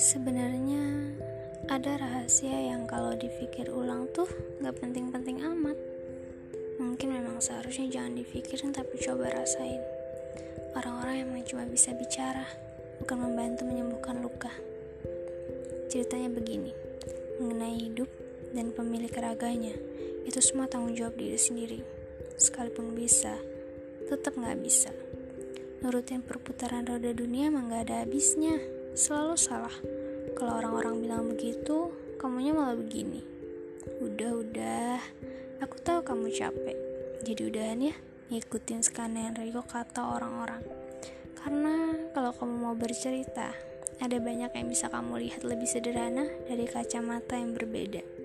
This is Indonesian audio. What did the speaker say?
Sebenarnya ada rahasia yang kalau dipikir ulang tuh gak penting-penting amat. Mungkin memang seharusnya jangan dipikirin tapi coba rasain. Orang-orang yang cuma bisa bicara, bukan membantu menyembuhkan luka. Ceritanya begini, mengenai hidup dan pemilik raganya, itu semua tanggung jawab diri sendiri. Sekalipun bisa, tetap gak bisa. Nurutin perputaran roda dunia emang gak ada habisnya selalu salah. Kalau orang-orang bilang begitu, kamunya malah begini. Udah-udah, aku tahu kamu capek. Jadi udahan ya, ngikutin skenario kata orang-orang. Karena kalau kamu mau bercerita, ada banyak yang bisa kamu lihat lebih sederhana dari kacamata yang berbeda.